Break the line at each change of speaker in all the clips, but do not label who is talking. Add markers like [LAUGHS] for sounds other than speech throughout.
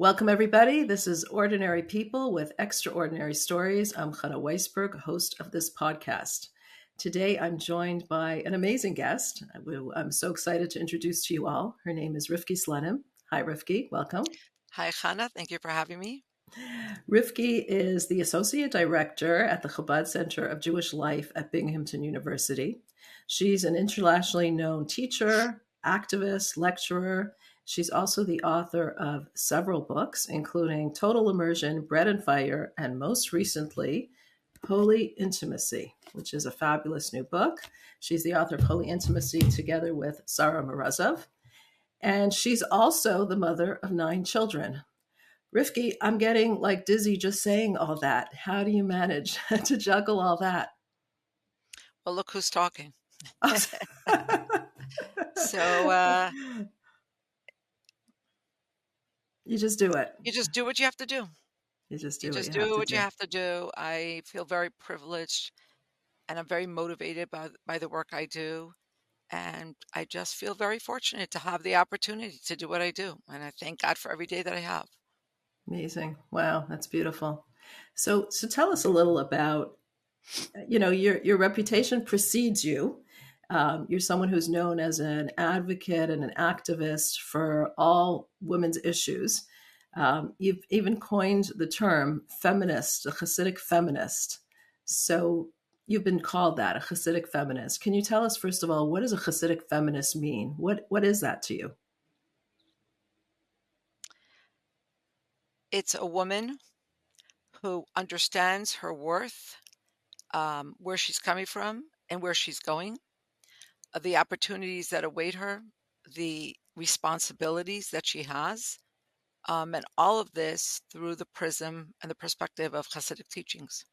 Welcome, everybody. This is Ordinary People with Extraordinary Stories. I'm Chana Weisberg, host of this podcast. Today, I'm joined by an amazing guest. I'm so excited to introduce to you all. Her name is Rivki Slonim. Hi, Rivki. Welcome.
Hi, Chana. Thank you for having me.
Rivki is the Associate Director at the Chabad Center of Jewish Life at Binghamton University. She's an internationally known teacher, activist, lecturer, She's also the author of several books, including Total Immersion, Bread and Fire, and most recently, Holy Intimacy, which is a fabulous new book. She's the author of Holy Intimacy together with Sarah Morozow. And she's also the mother of nine children. Rivki, I'm getting like dizzy just saying all that. How do you manage [LAUGHS] to juggle all that?
Well, look who's talking. [LAUGHS] [LAUGHS] so, uh,
you just do it.
You just do what you have to do.
You just do.
You just
you
do what do. you have to do. I feel very privileged, and I'm very motivated by by the work I do, and I just feel very fortunate to have the opportunity to do what I do, and I thank God for every day that I have.
Amazing! Wow, that's beautiful. So, so tell us a little about, you know, your your reputation precedes you. Um, you're someone who's known as an advocate and an activist for all women's issues. Um, you've even coined the term feminist, a Hasidic feminist. So you've been called that, a Hasidic feminist. Can you tell us, first of all, what does a Hasidic feminist mean? What What is that to you?
It's a woman who understands her worth, um, where she's coming from, and where she's going the opportunities that await her, the responsibilities that she has, um, and all of this through the prism and the perspective of Hasidic teachings.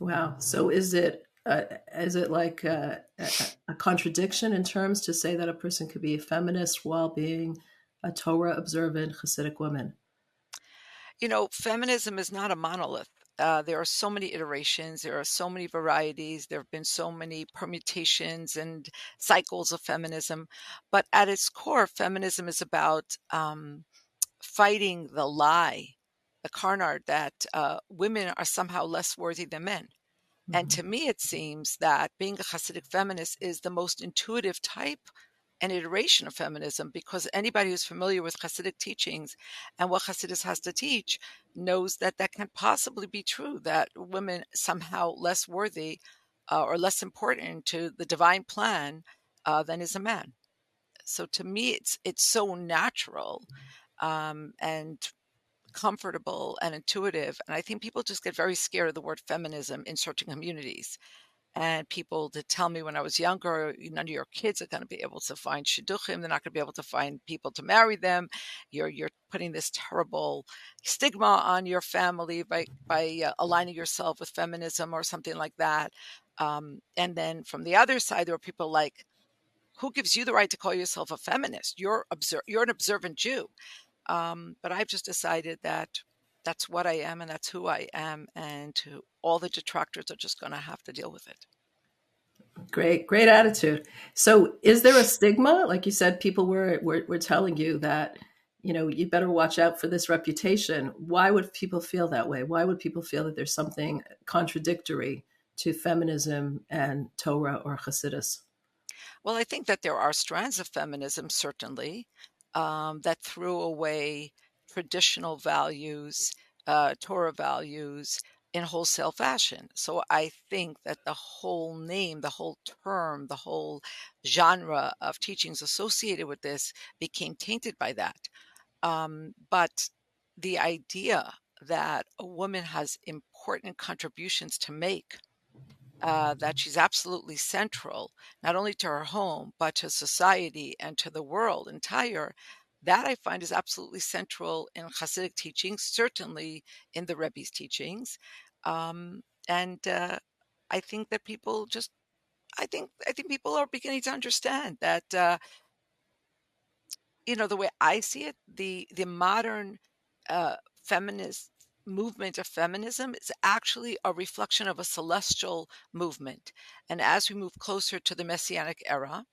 Wow. So is it uh, is it like a, a, a, contradiction in terms to say that a person could be a feminist while being a Torah observant Hasidic woman?
You know, feminism is not a monolith. Uh, there are so many iterations, there are so many varieties, there have been so many permutations and cycles of feminism. But at its core, feminism is about um, fighting the lie, the carnard that uh, women are somehow less worthy than men. Mm-hmm. And to me, it seems that being a Hasidic feminist is the most intuitive type an iteration of feminism because anybody who's familiar with Hasidic teachings and what Hasidus has to teach knows that that can't possibly be true, that women somehow less worthy uh, or less important to the divine plan uh, than is a man. So to me, it's it's so natural um, and comfortable and intuitive. And I think people just get very scared of the word feminism in certain communities and people to tell me when I was younger, none of your kids are going to be able to find shidduchim. They're not going to be able to find people to marry them. You're you're putting this terrible stigma on your family by by uh, aligning yourself with feminism or something like that. Um, and then from the other side, there are people like, who gives you the right to call yourself a feminist? You're obser- you're an observant Jew. Um, but I've just decided that that's what I am and that's who I am. And to all the detractors are just going to have to deal with it.
Great, great attitude. So, is there a stigma? Like you said, people were, were, were telling you that, you know, you better watch out for this reputation. Why would people feel that way? Why would people feel that there's something contradictory to feminism and Torah or Hasidus?
Well, I think that there are strands of feminism, certainly, um, that threw away traditional values, uh, Torah values in wholesale fashion. So I think that the whole name, the whole term, the whole genre of teachings associated with this became tainted by that. Um, but the idea that a woman has important contributions to make, uh, that she's absolutely central, not only to her home, but to society and to the world entire, that I find is absolutely central in Hasidic teachings, certainly in the Rebbe's teachings, um, and uh, I think that people just, I think, I think people are beginning to understand that, uh, you know, the way I see it, the the modern uh, feminist movement of feminism is actually a reflection of a celestial movement, and as we move closer to the messianic era,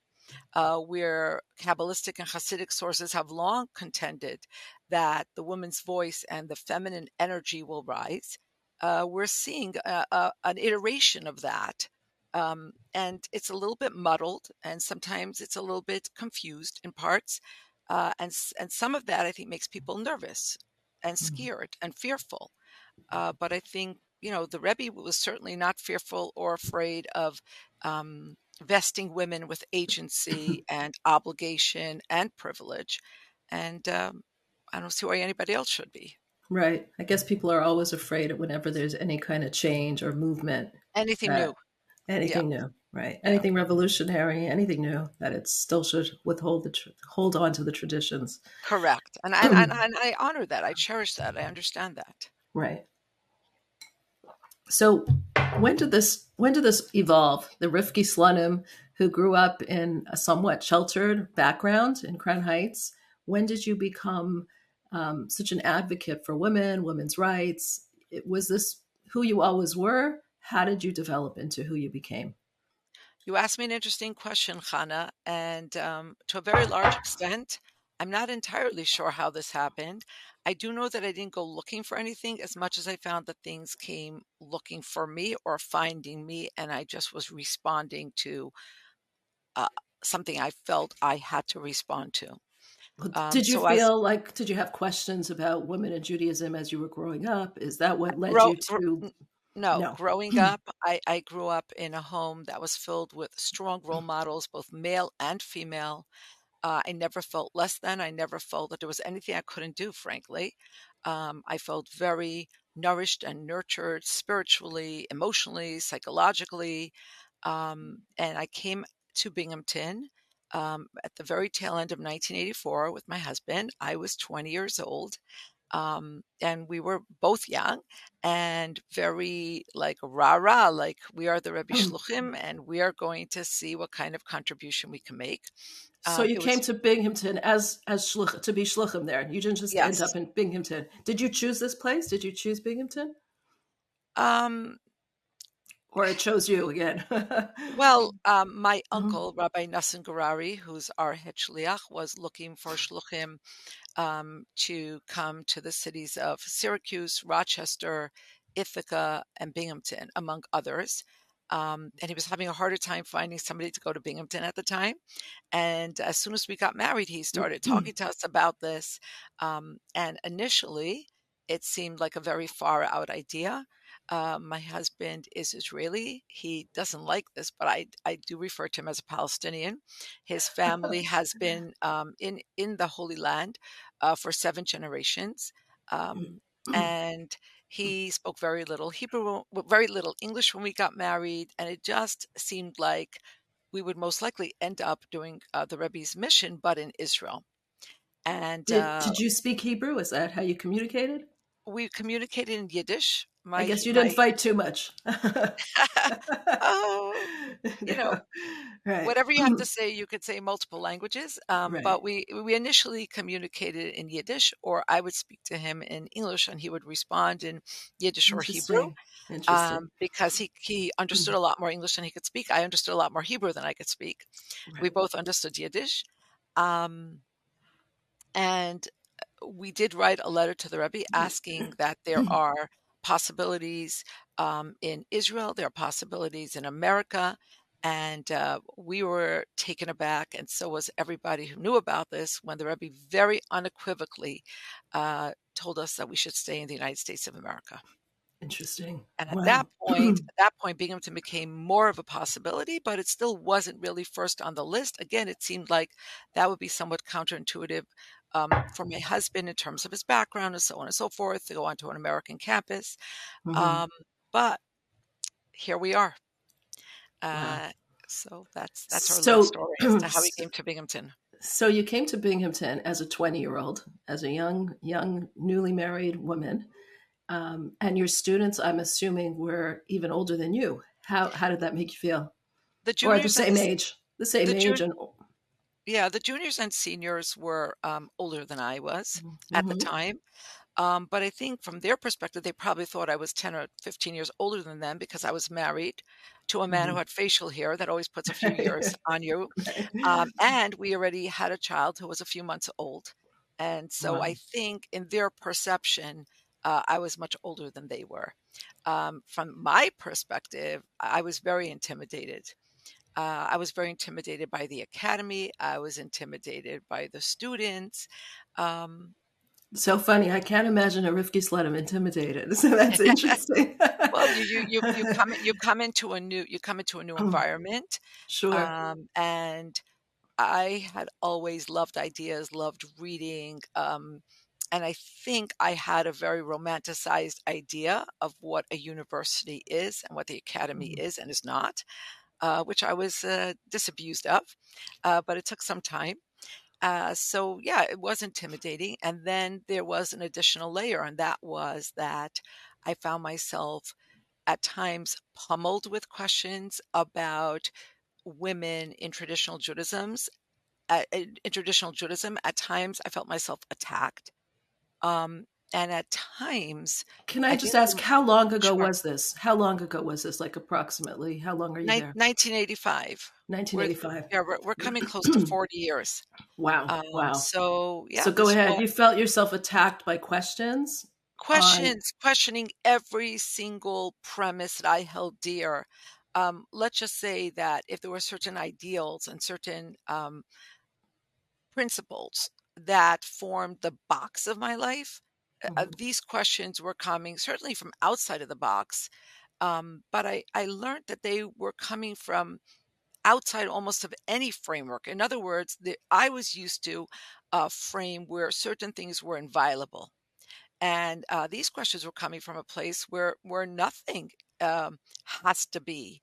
uh, where Kabbalistic and Hasidic sources have long contended that the woman's voice and the feminine energy will rise. Uh, we're seeing a, a, an iteration of that. Um, and it's a little bit muddled, and sometimes it's a little bit confused in parts. Uh, and and some of that I think makes people nervous and mm-hmm. scared mm-hmm. and fearful. Uh, but I think you know the Rebbe was certainly not fearful or afraid of um, vesting women with agency [CLEARS THROAT] and obligation and privilege, and um, I don't see why anybody else should be.
Right. I guess people are always afraid whenever there's any kind of change or movement.
Anything new.
Anything yeah. new right? Anything revolutionary, anything new, that it still should withhold the tr- hold on to the traditions.
Correct, and I, and, [CLEARS THROAT] and I honor that. I cherish that. I understand that.
Right. So, when did this when did this evolve? The Rivki Slonim, who grew up in a somewhat sheltered background in Crown Heights, when did you become um, such an advocate for women, women's rights? It, was this who you always were? How did you develop into who you became?
You asked me an interesting question, Chana, and um, to a very large extent, I'm not entirely sure how this happened. I do know that I didn't go looking for anything as much as I found that things came looking for me or finding me, and I just was responding to uh, something I felt I had to respond to.
Um, did you so feel like, did you have questions about women in Judaism as you were growing up? Is that what led you to?
No, no. growing [CLEARS THROAT] up, I, I grew up in a home that was filled with strong role models, both male and female. Uh, I never felt less than. I never felt that there was anything I couldn't do, frankly. Um, I felt very nourished and nurtured spiritually, emotionally, psychologically. Um, and I came to Binghamton um, at the very tail end of 1984 with my husband. I was 20 years old um, and we were both young and very like rah rah, like we are the Rebbe mm. Shluchim, and we are going to see what kind of contribution we can make.
So um, you came was, to Binghamton as as shluch, to be shluchim there. You didn't just yes. end up in Binghamton. Did you choose this place? Did you choose Binghamton? Um, or it chose you again. [LAUGHS]
well, um, my mm-hmm. uncle mm-hmm. Rabbi Nosson Gurary, who's our head was looking for shluchim um, to come to the cities of Syracuse, Rochester, Ithaca, and Binghamton, among others. Um, and he was having a harder time finding somebody to go to Binghamton at the time. And as soon as we got married, he started mm-hmm. talking to us about this. Um, and initially, it seemed like a very far out idea. Uh, my husband is Israeli. He doesn't like this, but I, I do refer to him as a Palestinian. His family [LAUGHS] has been um, in, in the Holy Land uh, for seven generations. Um, mm. [CLEARS THROAT] and he spoke very little Hebrew, very little English when we got married. And it just seemed like we would most likely end up doing uh, the Rebbe's mission, but in Israel. And
did, uh, did you speak Hebrew? Is that how you communicated?
We communicated in Yiddish.
My, I guess you didn't my, fight too much. [LAUGHS]
oh, you know, right. whatever you have to [CLEARS THROAT] say, you could say multiple languages. Um, right. But we we initially communicated in Yiddish, or I would speak to him in English, and he would respond in Yiddish or Hebrew. Um, because he he understood mm-hmm. a lot more English than he could speak. I understood a lot more Hebrew than I could speak. Right. We both understood Yiddish. Um, and we did write a letter to the Rebbe mm-hmm. asking that there [CLEARS THROAT] are possibilities um, in Israel, there are possibilities in America. And uh, we were taken aback, and so was everybody who knew about this when the Rebbe very unequivocally uh, told us that we should stay in the United States of America.
Interesting.
And at wow. that point, [CLEARS THROAT] at that point, Binghamton became more of a possibility, but it still wasn't really first on the list. Again, it seemed like that would be somewhat counterintuitive um, for my husband in terms of his background and so on and so forth to go onto an American campus. Mm-hmm. Um, but here we are. Uh, wow. So that's that's our so, story as to [CLEARS THROAT] how we came to Binghamton.
So you came to Binghamton as a 20 year old, as a young, young, newly married woman, um, and your students, I'm assuming, were even older than you. How how did that make you feel? The or the same age, the same the age, ju- and
yeah, the juniors and seniors were um, older than I was mm-hmm. at the mm-hmm. time. Um, but I think from their perspective, they probably thought I was 10 or 15 years older than them because I was married to a man who had facial hair that always puts a few years [LAUGHS] on you. Um, [LAUGHS] and we already had a child who was a few months old. And so wow. I think in their perception, uh, I was much older than they were. Um, from my perspective, I was very intimidated. Uh, I was very intimidated by the academy. I was intimidated by the students. Um,
so funny. I can't imagine a Rivki Slonim intimidated. [LAUGHS] So that's [LAUGHS] interesting.
well, you, you, you, come you [LAUGHS] come into a new you come into a new mm. environment.
Sure. Um,
and I had always loved ideas, loved reading. Um, and I think I had a very romanticized idea of what a university is and what the academy mm. is and is not, uh, which I was uh, disabused of. Uh, but it took some time. Uh, so, yeah, it was intimidating. And then there was an additional layer, and that was that I found myself at times pummeled with questions about women in traditional Judaism's. Uh, in traditional Judaism, at times I felt myself attacked. Um, and at times,
can I, I just ask how long ago sure. was this? How long ago was this? Like approximately, how long are you Ni- there?
1985.
1985.
We're, yeah, we're, we're, coming [CLEARS THROAT] close to 40 years.
Wow. Um, wow.
So yeah.
So go ahead. Whole, you felt yourself attacked by questions.
Questions, on... questioning every single premise that I held dear. Um, let's just say that if there were certain ideals and certain um, principles that formed the box of my life, mm-hmm. uh, these questions were coming certainly from outside of the box. Um, but I, I learned that they were coming from outside almost of any framework. In other words, the, I was used to a frame where certain things were inviolable. And uh, these questions were coming from a place where, where nothing um, has to be,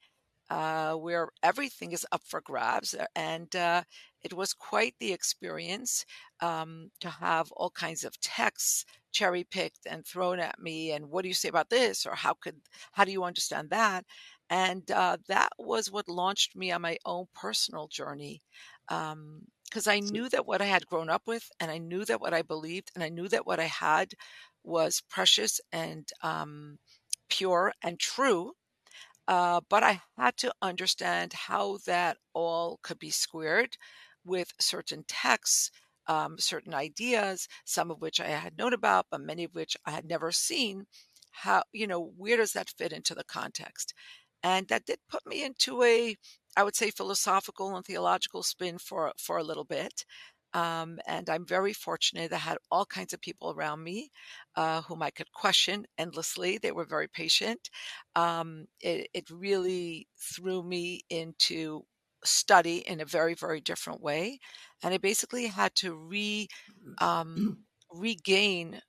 uh, where everything is up for grabs. And uh, it was quite the experience um, to have all kinds of texts cherry picked and thrown at me. And what do you say about this? Or how could, how do you understand that? And uh, that was what launched me on my own personal journey. Um, because I knew that what I had grown up with, and I knew that what I believed, and I knew that what I had was precious and um, pure and true. Uh, but I had to understand how that all could be squared with certain texts, um, certain ideas, some of which I had known about, but many of which I had never seen. How, you know, where does that fit into the context? And that did put me into a, I would say, philosophical and theological spin for, for a little bit. Um, and I'm very fortunate. I had all kinds of people around me uh, whom I could question endlessly. They were very patient. Um, it, it, really threw me into study in a very, very different way. And I basically had to re um, regain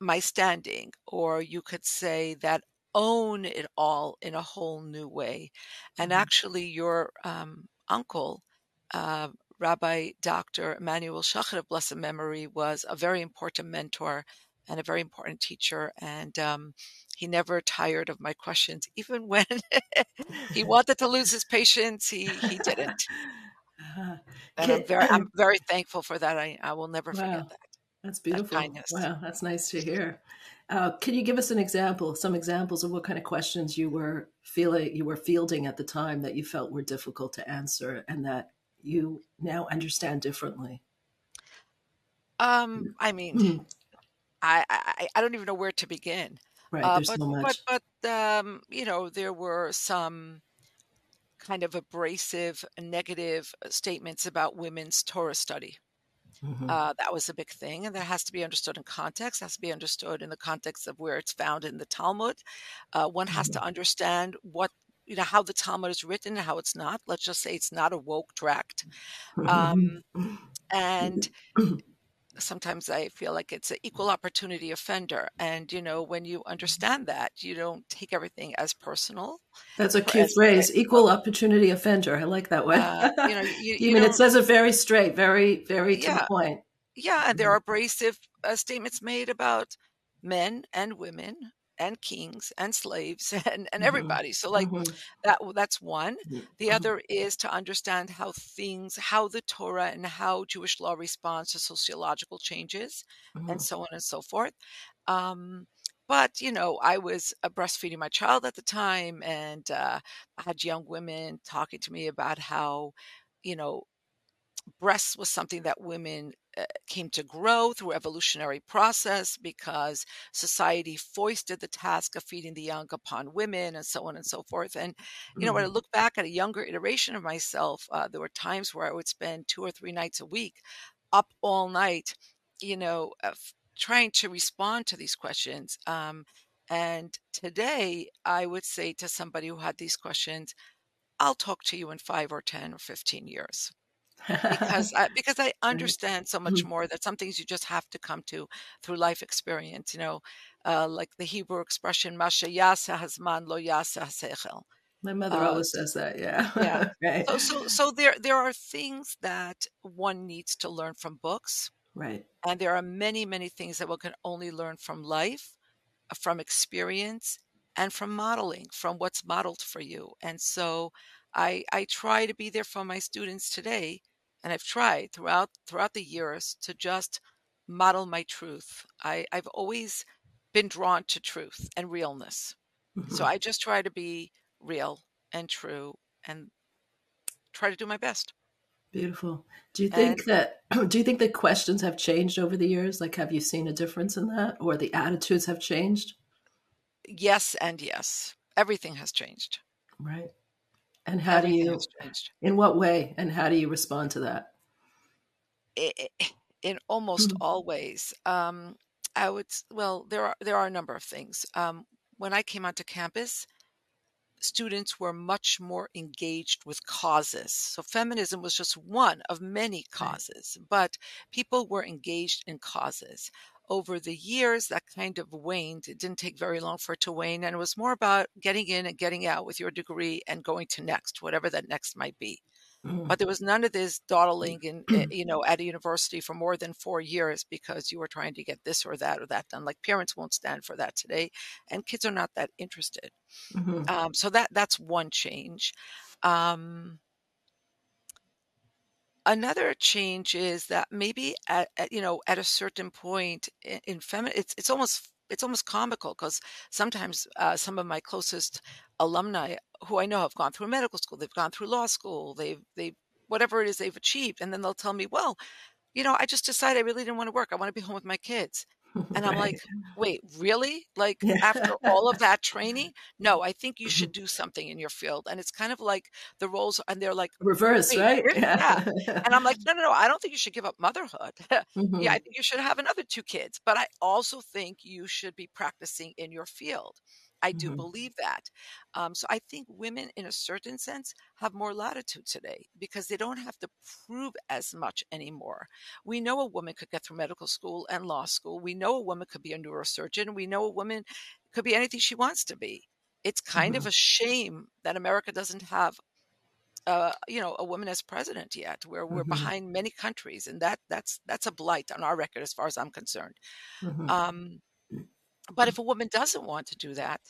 my standing, or you could say that own it all in a whole new way. And mm-hmm. actually, your um, uncle, uh, Rabbi Dr. Emmanuel Schochet of blessed memory, was a very important mentor and a very important teacher. And um, he never tired of my questions, even when [LAUGHS] he [LAUGHS] wanted to lose his patience, he, he didn't. And I'm very, I'm very thankful for that. I, I will never wow. forget that.
That's beautiful. That wow, that's nice to hear. Uh, can you give us an example, some examples of what kind of questions you were feeling you were fielding at the time that you felt were difficult to answer and that you now understand differently?
Um, I mean, mm-hmm. I, I, I don't even know where to begin.
Right, uh, there's but, so much.
But, but um, you know, there were some kind of abrasive, negative statements about women's Torah study. Mm-hmm. Uh, that was a big thing, and that has to be understood in context. Has to be understood in the context of where it's found in the Talmud. Uh, one has mm-hmm. to understand what you know how the Talmud is written and how it's not. Let's just say it's not a woke tract, [LAUGHS] um, and [CLEARS THROAT] sometimes I feel like it's an equal opportunity offender. And, you know, when you understand that, you don't take everything as personal.
That's a cute phrase, equal opportunity offender. I like that one. Uh, you know, [LAUGHS] you, you, you mean it says it very straight, very, very to
yeah,
the point.
Yeah. And there mm-hmm. are abrasive uh, statements made about men and women and kings and slaves [LAUGHS] and, and
Mhm.
everybody. So like
Mhm.
that that's one.
Mhm.
The
Mhm.
other is to understand how things, how the Torah and how Jewish law responds to sociological changes and so on and so forth. Um, but you know, I was uh, breastfeeding my child at the time, and uh, I had young women talking to me about how, you know, breasts was something that women uh, came to grow through evolutionary process because society foisted the task of feeding the young upon women and so on and so forth and you know when i
Mhm.
look back at a younger iteration of myself uh, there were times where i would spend two or three nights a week up all night you know uh, trying to respond to these questions um, and today i would say to somebody who had these questions i'll talk to you in five or ten or 15 years because I, because I [LAUGHS] understand so much
Mhm.
more that some things you just have to come to through life experience. You know, uh, like the Hebrew expression "Masha yasa hazman lo yasa hasechel."
My mother
Uh,
always says that. Yeah.
yeah. [LAUGHS]
right.
So so so there there are things that one needs to learn from books,
Right.
and there are many many things that one can only learn from life, uh, from experience, and from modeling, from what's modeled for you. And so I I try to be there for my students today, and I've tried throughout throughout the years to just model my truth. I, I've always been drawn to truth and realness. So
Mhm.
I just try to be real and true and try to do my best.
Beautiful. Do you
And
think that [CLEARS THROAT] do you think the questions have changed over the years? Like have you seen a difference in that or the attitudes have changed?
yes and yes. Everything has changed.
Right. And how do you in what way and how do you respond to that? [SIGHS]
In almost
Mhm.
all ways. Um, I would well, there are there are a number of things. Um, when I came onto campus, students were much more engaged with causes. So feminism was just one of many causes, but people were engaged in causes. Over the years, that kind of waned. It didn't take very long for it to wane, and it was more about getting in and getting out with your degree and going to next, whatever that next might be.
Mhm.
But there was none of this dawdling in, eh, [CLEARS THROAT] you know, at a university for more than four years because you were trying to get this or that or that done. Like parents won't stand for that today, and kids are not that interested.
Mhm.
Um, so that that's one change. Um, another change is that maybe at, at you know at a certain point in, in feminine, it's it's almost it's almost comical because sometimes uh, some of my closest alumni who I know have gone through medical school, they've gone through law school, they've they whatever it is they've achieved, and then they'll tell me, well, you know, I just decided I really didn't want to work. I want to be home with my kids. [LAUGHS] And I'm like, wait, really? Like
Yeah.
after all of that training? No, I think you
Mhm.
should do something in your field. And it's kind of like the roles, and they're like,
Reverse, right?
yeah.
Yeah.
And I'm like, [LAUGHS] no, no, no, I don't think you should give up motherhood. [LAUGHS] yeah, I
Mhm.
think you should have another two kids. But I also think you should be practicing in your field. I do
Mhm.
believe that. Um, so I think women, in a certain sense, have more latitude today because they don't have to prove as much anymore. We know a woman could get through medical school and law school. We know a woman could be a neurosurgeon. We know a woman could be anything she wants to be. It's kind of
Mhm.
a shame that America doesn't have uh, you know, a woman as president yet, where we're
Mhm.
behind many countries, and that that's that's a blight on our record as far as I'm concerned.
Mhm.
Um, but if a woman doesn't want to do that,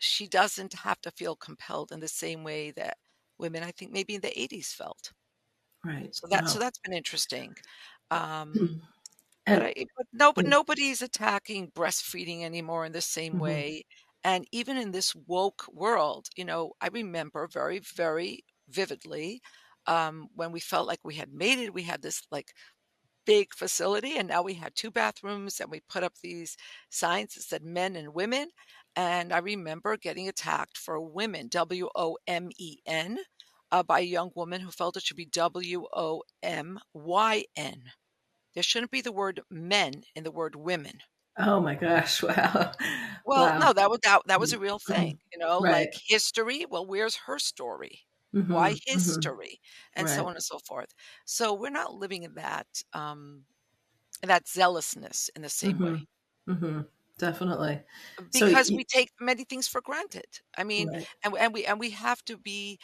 she doesn't have to feel compelled in the same way that women, I think, maybe in the '80s felt.
Right.
So that so
Wow.
that's been interesting. Um,
Mhm.
but
And
I, but no, but nobody's attacking breastfeeding anymore in the same
mhm.
way. And even in this woke world, you know, I remember very, very vividly um, when we felt like we had made it. We had this like big facility, and now we had two bathrooms, and we put up these signs that said men and women. And I remember getting attacked for women, W O M E N, uh, by a young woman who felt it should be W O M Y N. There shouldn't be the word men in the word women.
Oh my gosh. [LAUGHS] Wow.
Well,
Wow.
no, that was that, that was a real
Mhm.
thing, you know,
Right.
like history. Well, where's her story? Why
history?
his
Mhm.
story? And so on and so forth. So we're not living in that um in that zealousness in the same way
Mhm. Mhm. Definitely.
Because
y
we take many things for granted. I mean,
right.
and and we and we have to be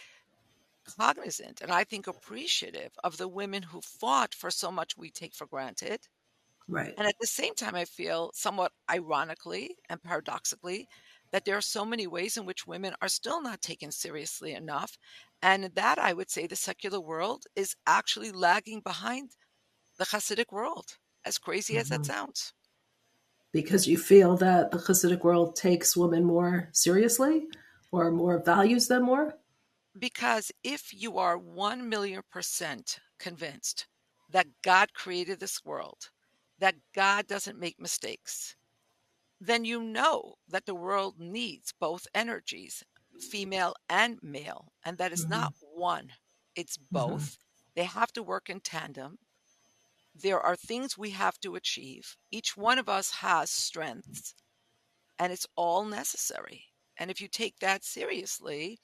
cognizant and I think appreciative of the women who fought for so much we take for granted
Right.
And at the same time, I feel somewhat ironically and paradoxically that there are so many ways in which women are still not taken seriously enough. And that I would say the secular world is actually lagging behind the Hasidic world, as crazy mm-hmm. as that sounds.
Because you feel that the Hasidic world takes women more seriously or more values them more?
Because if you are 1 million percent convinced that God created this world, that God doesn't make mistakes, then you know that the world needs both energies, female and male, and that is mm-hmm. not one, it's mm-hmm. both. Mm-hmm. They have to work in tandem. There are things we have to achieve. Each one of us has strengths, and it's all necessary. And if you take that seriously,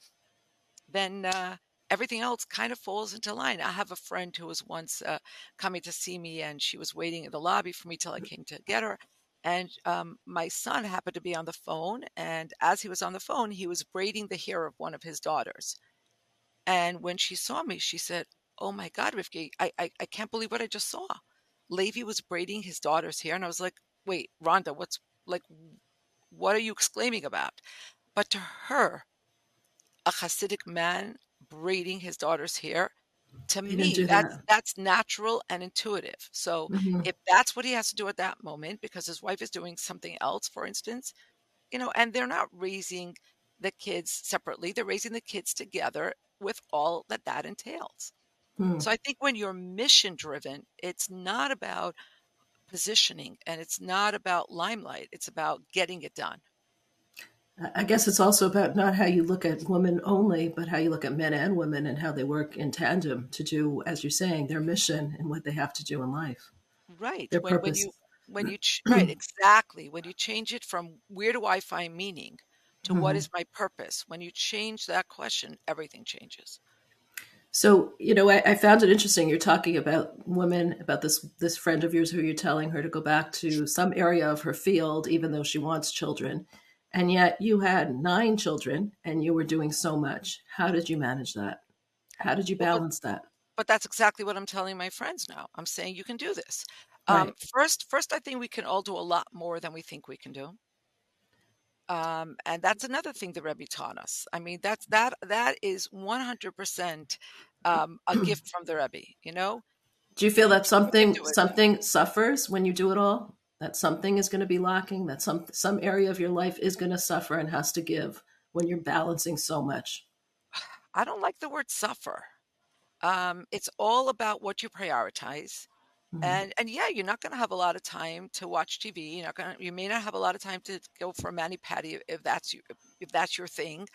then uh, everything else kind of falls into line. I have a friend who was once uh, coming to see me, and she was waiting in the lobby for me till I came to get her. And um, my son happened to be on the phone, and as he was on the phone, he was braiding the hair of one of his daughters. And when she saw me, she said, "Oh my God, Rivki, I, I I can't believe what I just saw." Levy was braiding his daughter's hair, and I was like, "Wait, Rhonda, what's like? What are you exclaiming about?" But to her, a Hasidic man braiding his daughter's hair, to me, that's that. that's natural and intuitive. So mm-hmm. if that's what he has to do at that moment, because his wife is doing something else, for instance, you know, and they're not raising the kids separately; they're raising the kids together with all that that entails. Mm. So I think when you're mission driven, it's not about positioning and it's not about limelight; it's about getting it done.
I guess it's also about not how you look at women only, but how you look at men and women and how they work in tandem to do, as you're saying, their mission and what they have to do in life.
Right. Their when, purpose. When you, when you ch- [CLEARS THROAT] right, exactly. When you change it from where do I find meaning to mm-hmm. what is my purpose, when you change that question, everything changes.
So, you know, I, I, found it interesting. You're talking about women, about this this friend of yours who you're telling her to go back to some area of her field, even though she wants children and yet you had nine children and you were doing so much. How did you manage that? How did you balance that?
But that's exactly what I'm telling my friends now. I'm saying you can do this. Right. Um, first, first, I think we can all do a lot more than we think we can do. Um, and that's another thing the Rebbe taught us. I mean, that's that that is 100% um, a gift from the Rebbe. You know.
Do you feel that something something suffers when you do it all? That something is going to be lacking, that some some area of your life is going to suffer and has to give when you're balancing so much?
I don't like the word suffer. Um, it's all about what you prioritize. Mm-hmm. And and yeah, you're not going to have a lot of time to watch TV. You're not going. You may not have a lot of time to go for a mani pedi if that's you, if that's your thing,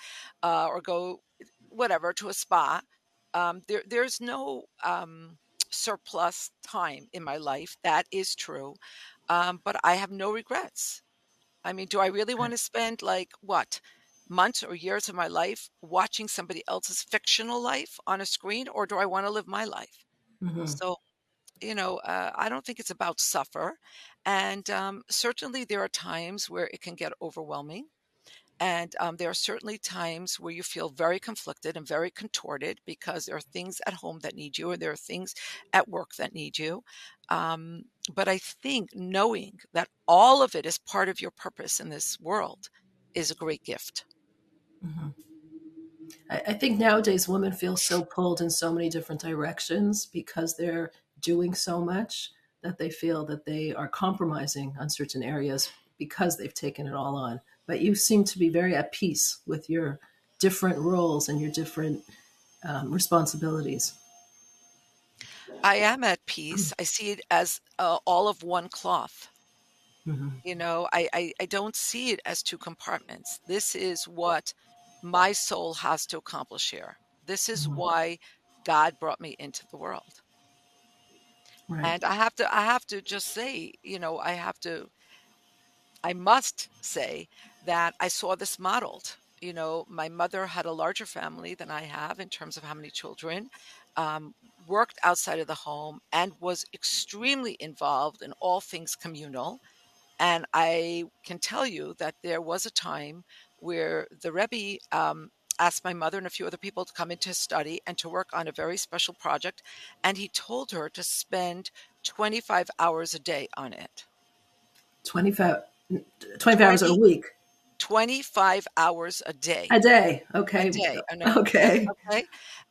uh, or go whatever to a spa. Um, there there's no um, surplus time in my life. That is true. Um, but I have no regrets. I mean, do I really want to spend like what months or years of my life watching somebody else's fictional life on a screen, or do I want to live my life? Mm-hmm. So, you know, uh, I don't think it's about suffer. And um, certainly there are times where it can get overwhelming. And um, there are certainly times where you feel very conflicted and very contorted because there are things at home that need you, and there are things at work that need you. Um, but I think knowing that all of it is part of your purpose in this world is a great gift.
Mm-hmm. I, I think nowadays women feel so pulled in so many different directions because they're doing so much that they feel that they are compromising on certain areas because they've taken it all on but you seem to be very at peace with your different roles and your different um, responsibilities.
I am at peace. I see it as uh, all of one cloth. Mm-hmm. You know, I, I, I don't see it as two compartments. This is what my soul has to accomplish here. This is mm-hmm. why God brought me into the world. Right. And I have to I have to just say, you know, I have to I must say that I saw this modeled. You know, my mother had a larger family than I have in terms of how many children, um, worked outside of the home, and was extremely involved in all things communal. And I can tell you that there was a time where the Rebbe um, asked my mother and a few other people to come into his study and to work on a very special project. And he told her to spend 25 hours a day on it.
25, 25 hours a week.
25 hours a day.
A day. Okay.
A day.
Okay.
Okay.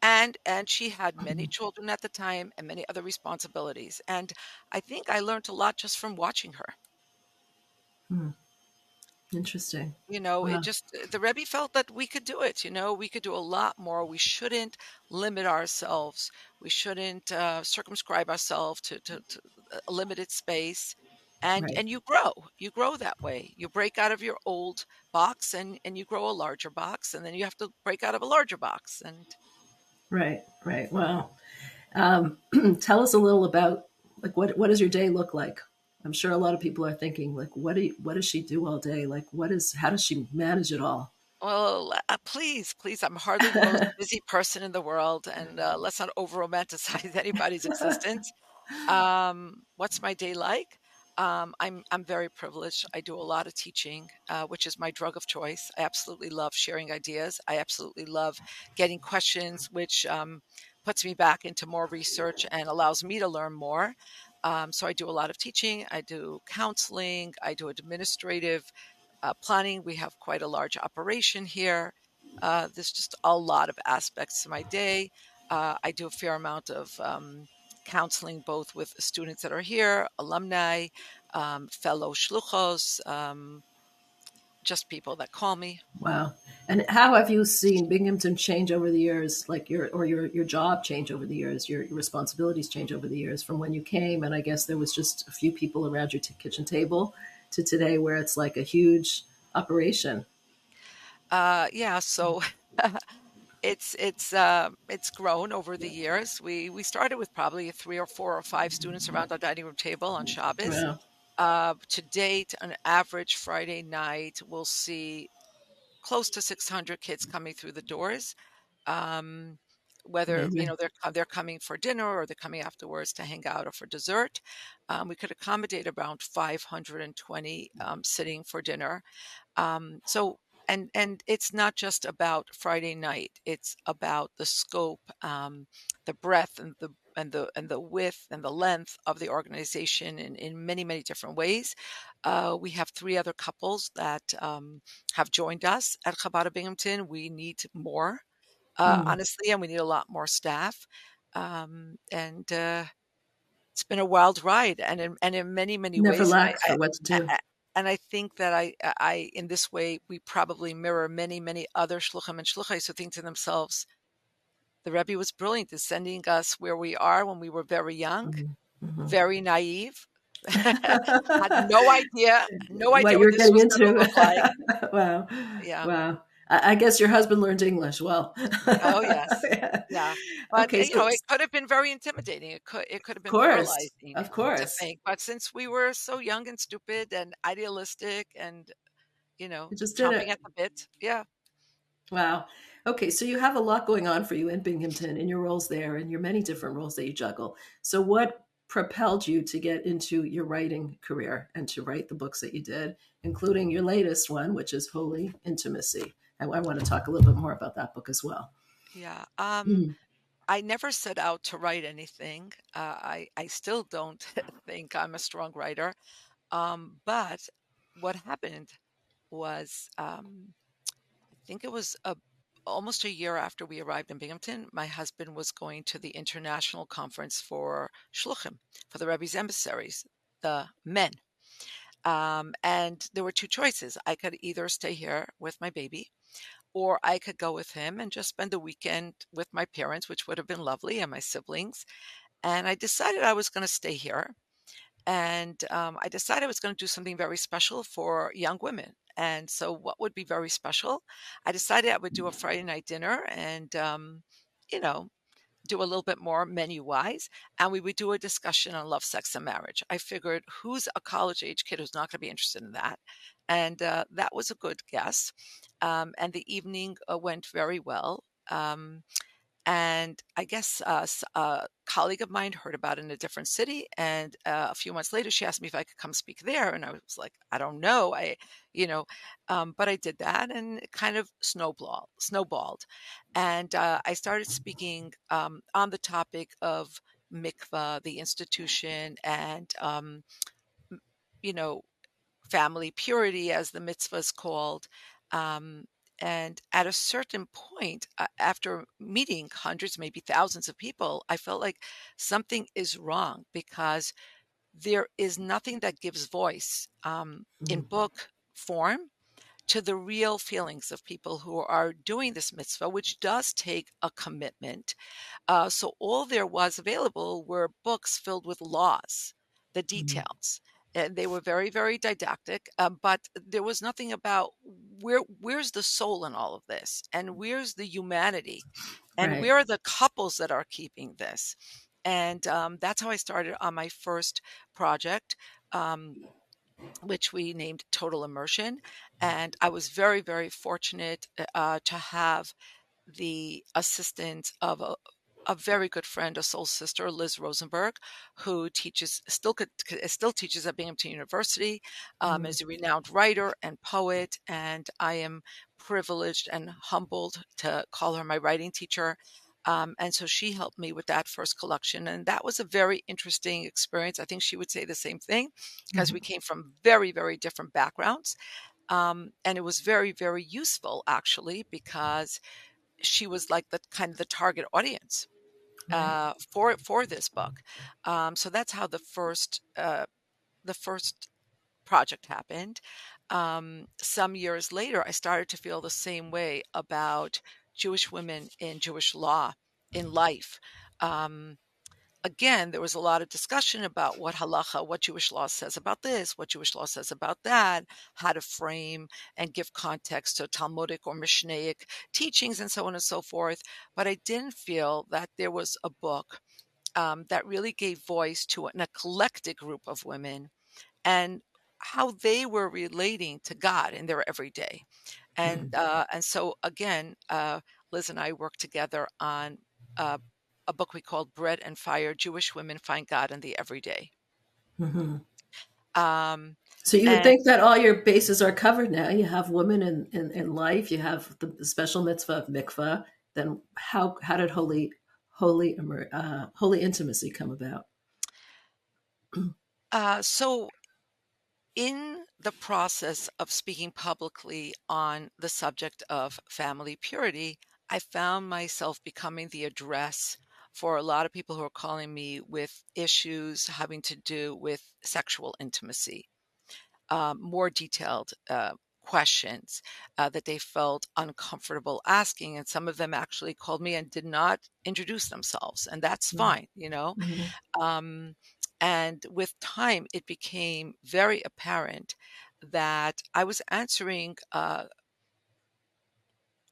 And and she had many children at the time and many other responsibilities. And I think I learned a lot just from watching her.
Hmm. Interesting.
You know, it just the Rebbe felt that we could do it. You know, we could do a lot more. We shouldn't limit ourselves. We shouldn't uh, circumscribe ourselves to, to, to a limited space and
Right.
and you grow you grow that way you break out of your old box and and you grow a larger box and then you have to break out of a larger box and
Right. Right. Wow. Um, [CLEARS THROAT] tell us a little about like what what does your day look like? I'm sure a lot of people are thinking like what do you, what does she do all day? Like what is how does she manage it all?
well uh, please please i'm hardly the most [LAUGHS] busy person in the world and uh, let's not over romanticize [LAUGHS] anybody's [LAUGHS] existence um, what's my day like um, I'm I'm very privileged. I do a lot of teaching, uh, which is my drug of choice. I absolutely love sharing ideas. I absolutely love getting questions, which um, puts me back into more research and allows me to learn more. Um, so I do a lot of teaching. I do counseling. I do administrative uh, planning. We have quite a large operation here. Uh, there's just a lot of aspects to my day. Uh, I do a fair amount of um, counseling both with students that are here, alumni, um, fellow shluchos, um, just people that call me.
Wow. And how have you seen Binghamton change over the years, like your or your your job change over the years, your, your responsibilities change over the years from when you came and I guess there was just a few people around your t- kitchen table to today where it's like a huge operation.
Uh, yeah, so [LAUGHS] it's it's uh, it's grown over the years. We we started with probably three or four or five students around our dining room table on Shabbos.
Wow.
Uh, to date, an average Friday night, we'll see close to 600 kids coming through the doors. Um, whether you know they're they're coming for dinner or they're coming afterwards to hang out or for dessert, um, we could accommodate around 520 um, sitting for dinner. Um, so and and it's not just about Friday night; it's about the scope, um, the breadth, and the and the and the width and the length of the organization in, in many many different ways. Uh, we have three other couples that um, have joined us at Chabad of Binghamton. We need more, uh,
Mm.
honestly, and we need a lot more staff. Um, and uh, it's been a wild ride, and in, and in many many
Never
ways. I,
what to do.
I, and I think that I, I, in this way, we probably mirror many, many other shluchim and shluchais who think to themselves, the Rebbe was brilliant in sending us where we are when we were very young,
Mhm.
very naive, [LAUGHS] had no [LAUGHS] idea, no idea
what
what,
you're getting into.
going to look like. [LAUGHS]
wow.
Yeah.
Wow. I, guess your husband learned English well.
Oh yes, [LAUGHS]
yeah.
yeah. But
Okay,
you know,
so
it could have been very intimidating. It could, it could have
of
been
course,
paralyzing
of course,
think. But since we were so young and stupid and idealistic and you know
you just
chomping at the bit, yeah.
Wow. Okay, so you have a lot going on for you in Binghamton in your roles there and your many different roles that you juggle. So what propelled you to get into your writing career and to write the books that you did, including your latest one, which is Holy Intimacy? And I want to talk a little bit more about that book as well.
Yeah. Um,
Mm,
I never set out to write anything. Uh, I I still don't [LAUGHS] think I'm a strong writer. Um, but what happened was, um, I think it was a, almost a year after we arrived in Binghamton. My husband was going to the international conference for shluchim, for the Rebbe's emissaries, the men. Um, and there were two choices. I could either stay here with my baby or I could go with him and just spend the weekend with my parents, which would have been lovely, and my siblings. And I decided I was going to stay here. And um, I decided I was going to do something very special for young women. And so, what would be very special? I decided I would do a Friday night dinner and, um, you know, do a little bit more menu wise. And we would do a discussion on love, sex, and marriage. I figured who's a college age kid who's not going to be interested in that? And uh, that was a good guess. Um, and the evening uh, went very well. Um, and I guess uh, a colleague of mine heard about it in a different city, and uh, a few months later, she asked me if I could come speak there, and I was like, I don't know, I, you know, um, but I did that, and it kind of snowball snowballed, and uh, I started speaking um, on the topic of mikvah, the institution, and um, you know, family purity, as the mitzvah is called. Um, and at a certain point, uh, after meeting hundreds, maybe thousands of people, I felt like something is wrong because there is nothing that gives voice um, in
Mm.
book form to the real feelings of people who are doing this mitzvah, which does take a commitment. Uh, so all there was available were books filled with laws, the
Mm.
And they were very, very didactic, um, but there was nothing about where where's the soul in all of this, and where's the humanity, and
Right.
where are the couples that are keeping this. And um, that's how I started on my first project. Um, which we named Total Immersion. And I was very, very fortunate uh, to have the assistance of a, a very good friend, a soul sister, Liz Rosenberg, who teaches still still teaches at Binghamton University, um,
Mm.
is a renowned writer and poet, and I am privileged and humbled to call her my writing teacher. Um, and so she helped me with that first collection, and that was a very interesting experience. I think she would say the same thing because
Mhm.
we came from very, very different backgrounds. Um, and it was very, very useful actually because she was like the kind of the target audience. Uh, for for this book. Um, so that's how the first uh, the first project happened. Um, some years later, I started to feel the same way about Jewish women in Jewish law in life. Um, again, there was a lot of discussion about what halacha, what Jewish law says about this, what Jewish law says about that, how to frame and give context to Talmudic or Mishnaic teachings, and so on and so forth. But I didn't feel that there was a book um, that really gave voice to an eclectic group of women and how they were relating to God in their everyday. And uh, and so again, uh, Liz and I worked together on uh, a book we called Bread and Fire: Jewish Women Find God in the Everyday.
Mhm.
Um,
So you would
and
think that all your bases are covered now. You have women in, in, in life. You have the, the special mitzvah of mikvah. Then how how did holy holy uh, holy intimacy come about?
uh, so, in the process of speaking publicly on the subject of family purity, I found myself becoming the address for a lot of people who are calling me with issues having to do with sexual intimacy. um, more detailed uh, questions uh, that they felt uncomfortable asking. And some of them actually called me and did not introduce themselves. And that's
Mm.
fine, you know.
Mhm.
Um, and with time, it became very apparent that I was answering uh,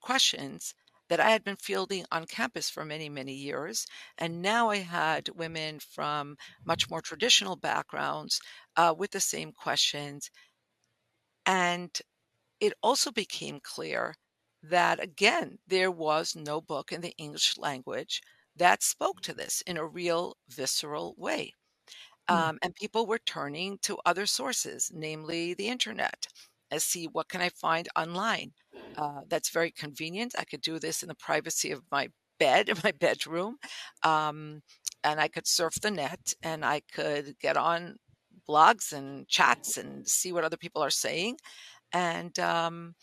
questions that I had been fielding on campus for many, many years. And now I had women from much more traditional backgrounds uh, with the same questions. And it also became clear that, again, there was no book in the English language that spoke to this in a real, visceral way.
Mm.
Um, and people were turning to other sources, namely the internet, and see what can I find online. Uh, that's very convenient. I could do this in the privacy of my bed [LAUGHS] in my bedroom, um, and I could surf the net, and I could get on blogs and chats and see what other people are saying. And um,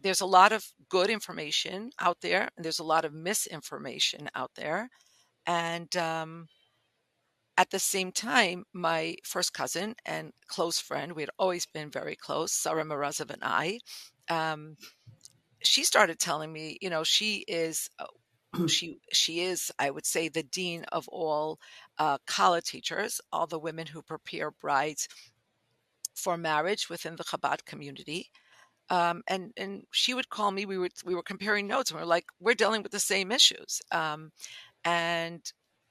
there's a lot of good information out there, and there's a lot of misinformation out there. And um, at the same time, my first cousin and close friend, we had always been very close, Sarah Morozow and I, um, she started telling me, you know, she is uh, [CLEARS THROAT] she she is, I would say, the dean of all uh, kallah teachers, all the women who prepare brides for marriage within the Chabad community. Um, and and she would call me. We were we were comparing notes, and we are like, we're dealing with the same issues. Um, and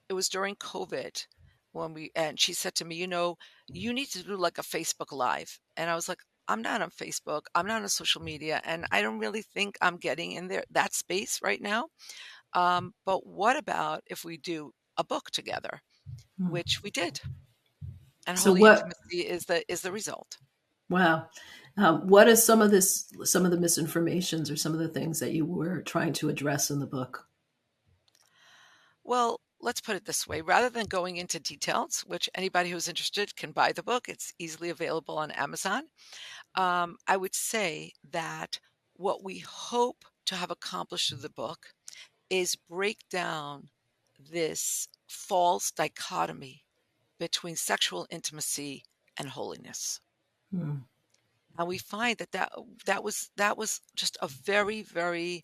it was during COVID when we and she said to me, you know, you need to do like a Facebook Live, and I was like, I'm not on Facebook, I'm not on social media, and I don't really think I'm getting in there that space right now. Um, but what about if we do a book together,
Mm.
which we did, and
So
Holy
what?
Intimacy is the is the result.
Wow. Um, what is some of this? Some of the misinformations or some of the things that you were trying to address in the book?
Well, let's put it this way rather than going into details, which anybody who's interested can buy the book, it's easily available on Amazon. Um, I would say that what we hope to have accomplished through the book is break down this false dichotomy between sexual intimacy and holiness. Hmm. And we find that, that that was that was just a very very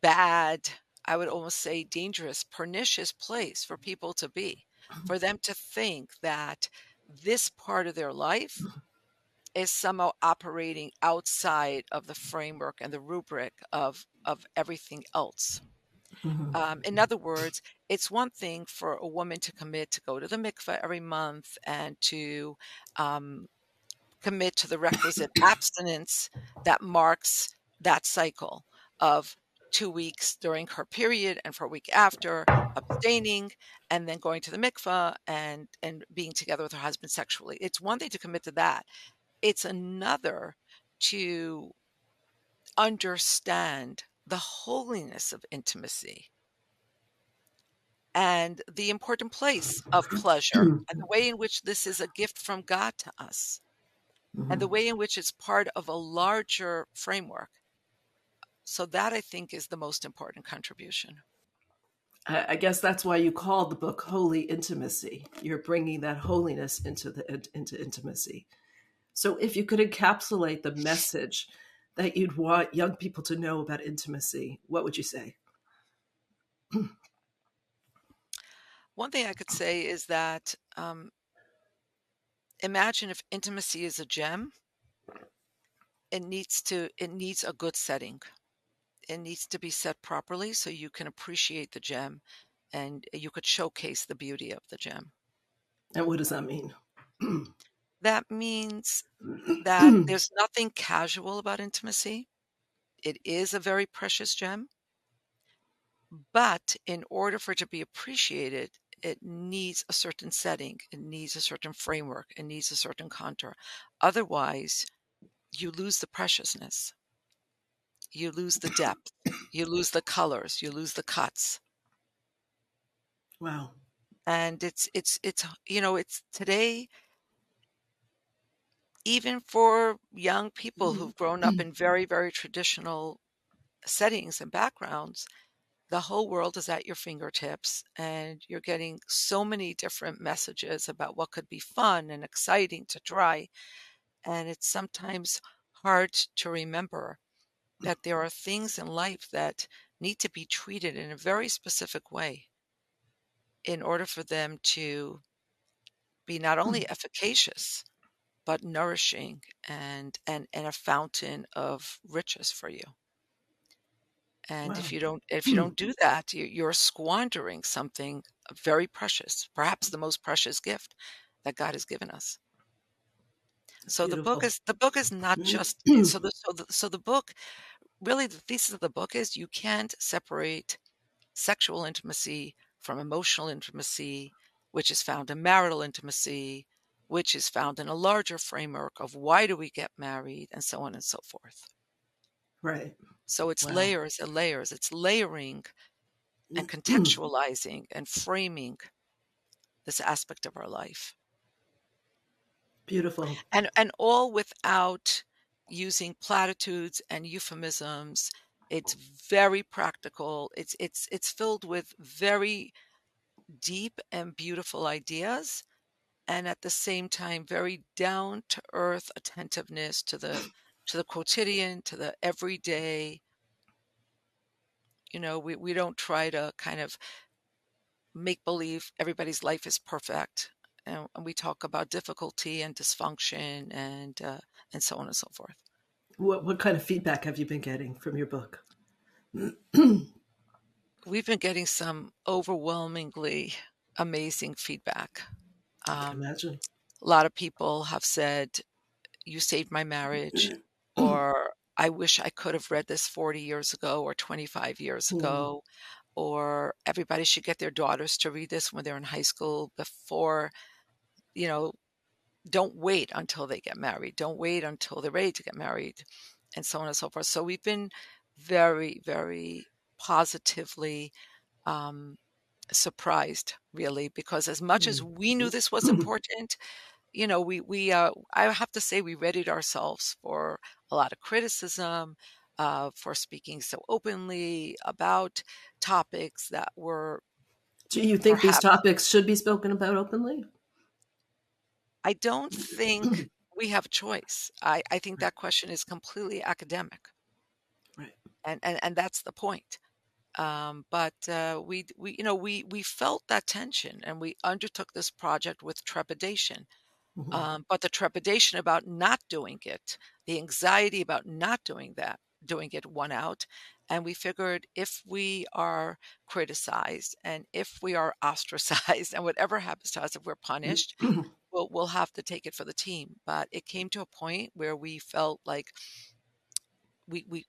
bad I would almost say dangerous, pernicious place for people to be, mm-hmm. for them to think that this part of their life mm-hmm. is somehow operating outside of the framework and the rubric of of everything else. Mm-hmm. Um, in other words, it's one thing for a woman to commit to go to the mikveh every month and to um, commit to the requisite abstinence that marks that cycle of two weeks during her period and for a week after, abstaining, and then going to the mikvah and and being together with her husband sexually. It's one thing to commit to that. It's another to understand the holiness of intimacy and the important place of pleasure [CLEARS THROAT] and the way in which this is a gift from God to us mm-hmm. and the mm-hmm. way in which it's part of a larger framework so that I think is the most important contribution.
I guess that's why you called the book "Holy Intimacy." You're bringing that holiness into the into intimacy. So, if you could encapsulate the message that you'd want young people to know about intimacy, what would you say? [CLEARS THROAT]
One thing I could say is that um, imagine if intimacy is a gem, it needs to it needs a good setting it needs to be set properly so you can appreciate the gem and you could showcase the beauty of the gem.
And what does that mean? [CLEARS THROAT]
that means that [CLEARS THROAT] there's nothing casual about intimacy. It is a very precious gem. But in order for it to be appreciated, it needs a certain setting, it needs a certain framework, it needs a certain contour. Otherwise, you lose the preciousness you lose the depth, you lose the colors, you lose the cuts.
Wow.
And it's it's it's you know, it's today even for young people mm-hmm. who've grown up in very very traditional settings and backgrounds, the whole world is at your fingertips and you're getting so many different messages about what could be fun and exciting to try and it's sometimes hard to remember that there are things in life that need to be treated in a very specific way in order for them to be not only mm. efficacious but nourishing and and and a fountain of riches for you and wow. if you don't if you don't do that you're squandering something very precious perhaps the most precious gift that god has given us so Beautiful. the book is the book is not just [CLEARS THROAT] so the so the, so the book really the thesis of the book is you can't separate sexual intimacy from emotional intimacy, which is found in marital intimacy, which is found in a larger framework of why do we get married, and so on and so forth.
Right.
So it's wow. layers and layers. It's layering and mm, mm. contextualizing and framing this aspect of our life.
Beautiful.
And and all without using platitudes and euphemisms. It's very practical. It's it's it's filled with very deep and beautiful ideas and at the same time very down to earth attentiveness to the to the quotidian, to the everyday. You know, we, we don't try to kind of make believe everybody's life is perfect. And, and we talk about difficulty and dysfunction and uh, and so on and so forth.
What what kind of feedback have you been getting from your book?
We've been getting some overwhelmingly amazing feedback.
Um, imagine.
A lot of people have said, "You saved my marriage," [CLEARS THROAT] or "I wish I could have read this 40 years ago or 25 years hmm. ago," or "Everybody should get their daughters to read this when they're in high school before." You know, don't wait until they get married. Don't wait until they're ready to get married, and so on and so forth. So we've been very, very positively um, surprised really because as much as we knew this was [CLEARS THROAT] important you know we we uh, i have to say we readied ourselves for a lot of criticism uh, for speaking so openly about topics that were
do you think perhaps, these topics should be spoken about openly
i don't think [CLEARS THROAT] we have a choice. I i think that question is completely academic.
Right.
And and, and that's the point. Um, but uh, we we you know we we felt that tension and we undertook this project with trepidation. Mm-hmm. um, but the trepidation about not doing it the anxiety about not doing that doing it won out. And we figured if we are criticized and if we are ostracized [LAUGHS] and whatever happens to us if we're punished [CLEARS THROAT] we'll, we'll have to take it for the team but it came to a point where we felt like we we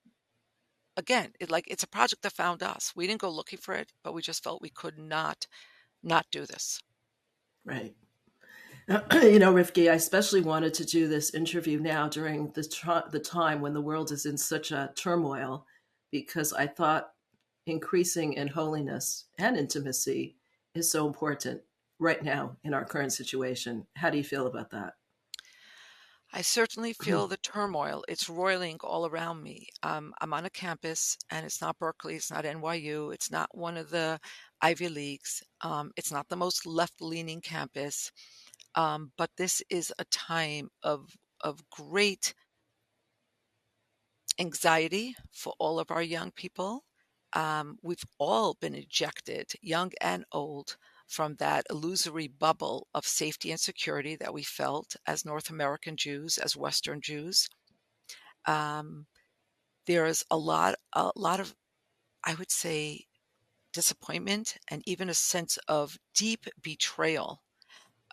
again, it like it's a project that found us. We didn't go looking for it, but we just felt we could not not do this.
Right. [CLEARS THROAT] you know, Rivki, I especially wanted to do this interview now during the tr- the time when the world is in such a turmoil, because I thought increasing in holiness and intimacy is so important right now in our current situation. How do you feel about that?
I certainly [CLEARS THROAT] feel the turmoil. It's roiling all around me. Um, I'm on a campus, and it's not Berkeley, it's not NYU, it's not one of the Ivy Leagues, um, it's not the most left leaning campus. Um, but this is a time of of great anxiety for all of our young people. Um, we've all been ejected, young and old, from that illusory bubble of safety and security that we felt as North American Jews, as Western Jews. Um, there is a lot, a lot of, I would say, disappointment and even a sense of deep betrayal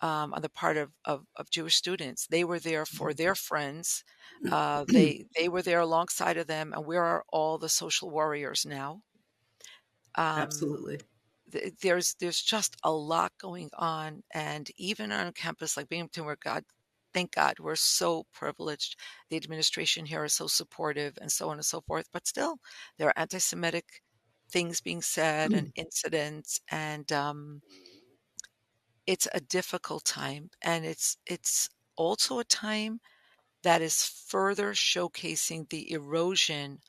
um, on the part of, of, of, Jewish students. They were there for mm-hmm. their friends. Uh, [CLEARS THROAT] they they were there alongside of them, and where are all the social warriors now?
Um, Absolutely
there's there's just a lot going on, and even on campus like Binghamton, where God, thank God, we're so privileged. The administration here is so supportive, and so on and so forth. But still, there are anti-Semitic things being said mm. and incidents, and um, it's a difficult time, and it's it's also a time that is further showcasing the erosion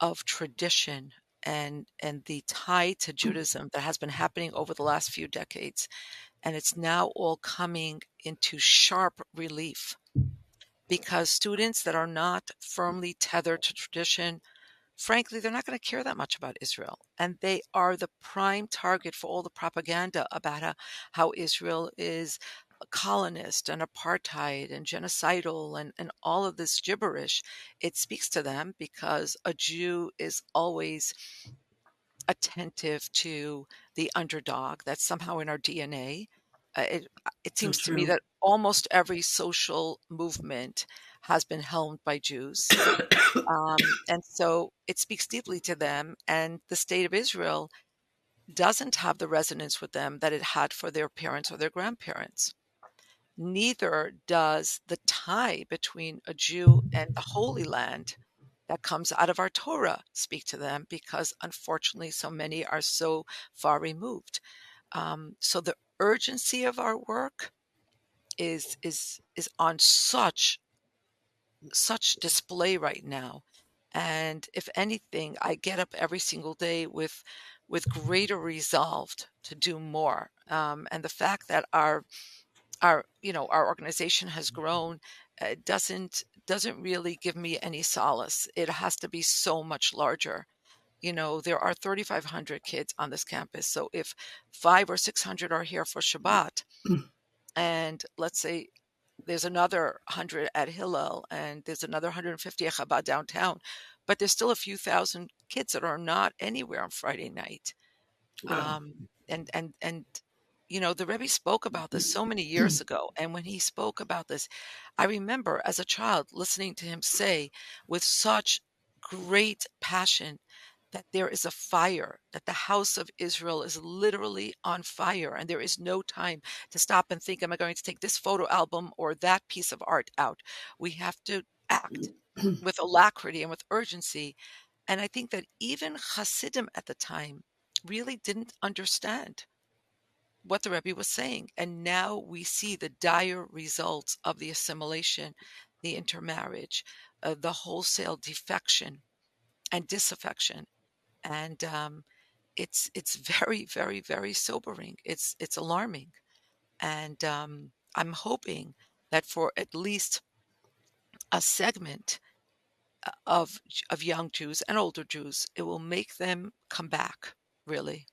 of tradition and and the tie to mm. Judaism that has been happening over the last few decades, and it's now all coming into sharp relief because students that are not firmly tethered to tradition frankly, they're not going to care that much about Israel. And they are the prime target for all the propaganda about how, how Israel is colonist and apartheid and genocidal and, and all of this gibberish, it speaks to them because a Jew is always attentive to the underdog. That's somehow in our DNA. Uh, it, uh, it seems to me that almost every social movement has been helmed by Jews. um, and so it speaks deeply to them. And the state of Israel doesn't have the resonance with them that it had for their parents or their grandparents neither does the tie between a Jew and the Holy Land that comes out of our Torah speak to them because unfortunately so many are so far removed. Um, so the urgency of our work is is is on such such display right now. And if anything, I get up every single day with with greater resolve to do more. Um, and the fact that our our you know our organization has grown uh, doesn't doesn't really give me any solace. It has to be so much larger. You know there are 3500 kids on this campus so if 5 or 600 are here for shabbat and let's say there's another 100 at hillel and there's another 150 at chabad downtown but there's still a few thousand kids that are not anywhere on friday night wow. um, and and and you know, the Rebbe spoke about this so many years mm. ago. And when he spoke about this, I remember as a child listening to him say with such great passion that there is a fire, that the house of Israel is literally on fire, and there is no time to stop and think, Am I going to take this photo album or that piece of art out? We have to act with alacrity and with urgency. And I think that even Hasidim at the time really didn't understand what the Rebbe was saying. And now we see the dire results of the assimilation, the intermarriage, uh, the wholesale defection and disaffection. And um, it's it's [LAUGHS] very, very, very sobering. It's it's alarming. And um, I'm hoping that for at least a segment uh, of of young Jews and older Jews, it will make them come back really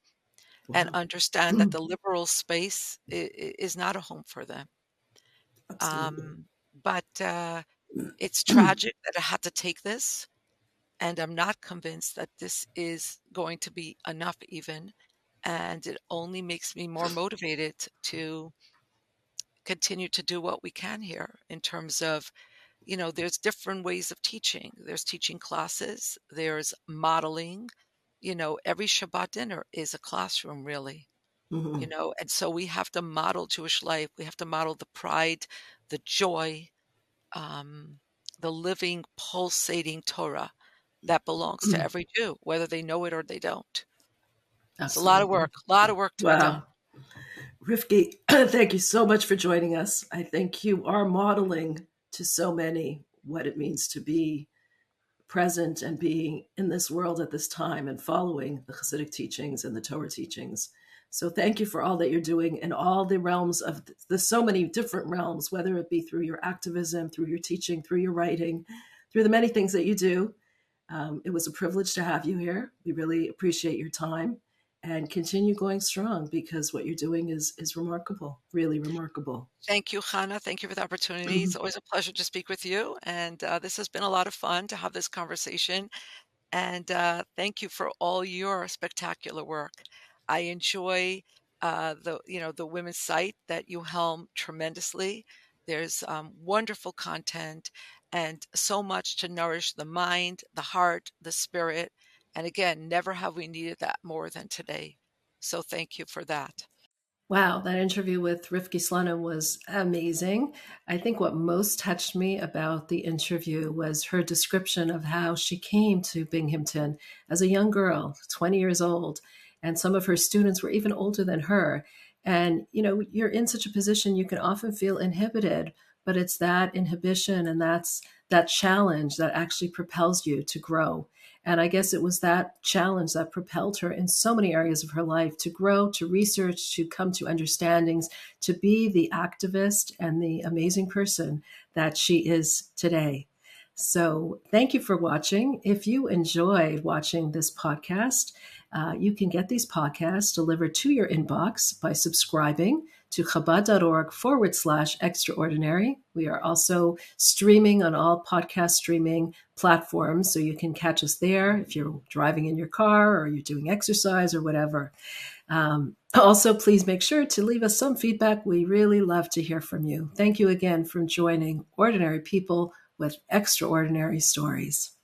wow. and understand that the liberal space is, is, not a home for them. Um, but uh, it's tragic that I had to take this, and I'm not convinced that this is going to be enough, even. And it only makes me more motivated to continue to do what we can here in terms of you know there's different ways of teaching there's teaching classes there's modeling you know every shabbat dinner is a classroom really mm-hmm. you know and so we have to model jewish life we have to model the pride the joy um, the living pulsating torah that belongs mm-hmm. to every jew whether they know it or they don't Absolutely. it's a lot of work a lot of work to wow. be done
Rivki, [CLEARS THROAT] thank you so much for joining us. I think you are modeling to so many what it means to be present and being in this world at this time and following the Hasidic teachings and the Torah teachings. So thank you for all that you're doing in all the realms of the so many different realms, whether it be through your activism, through your teaching, through your writing, through the many things that you do. Um, it was a privilege to have you here. We really appreciate your time and continue going strong because what you're doing is is remarkable, really remarkable.
Thank you, Chana. Thank you for the opportunity. It's mm-hmm. always a pleasure to speak with you, and uh, this has been a lot of fun to have this conversation. And uh, thank you for all your spectacular work. I enjoy uh, the you know the women's site that you helm tremendously. There's um, wonderful content and so much to nourish the mind, the heart, the spirit and again, never have we needed that more than today. So thank you for that.
Wow, that interview with Rivki Slonim was amazing. I think what most touched me about the interview was her description of how she came to Binghamton as a young girl, 20 years old, and some of her students were even older than her. And, you know, you're in such a position you can often feel inhibited, but it's that inhibition and that's that challenge that actually propels you to grow. And I guess it was that challenge that propelled her in so many areas of her life to grow, to research, to come to understandings, to be the activist and the amazing person that she is today. So, thank you for watching. If you enjoyed watching this podcast, uh, you can get these podcasts delivered to your inbox by subscribing to chabad.org forward slash extraordinary. We are also streaming on all podcast streaming platforms, so you can catch us there if you're driving in your car or you're doing exercise or whatever. Um, also, please make sure to leave us some feedback. We really love to hear from you. Thank you again for joining Ordinary People with Extraordinary Stories.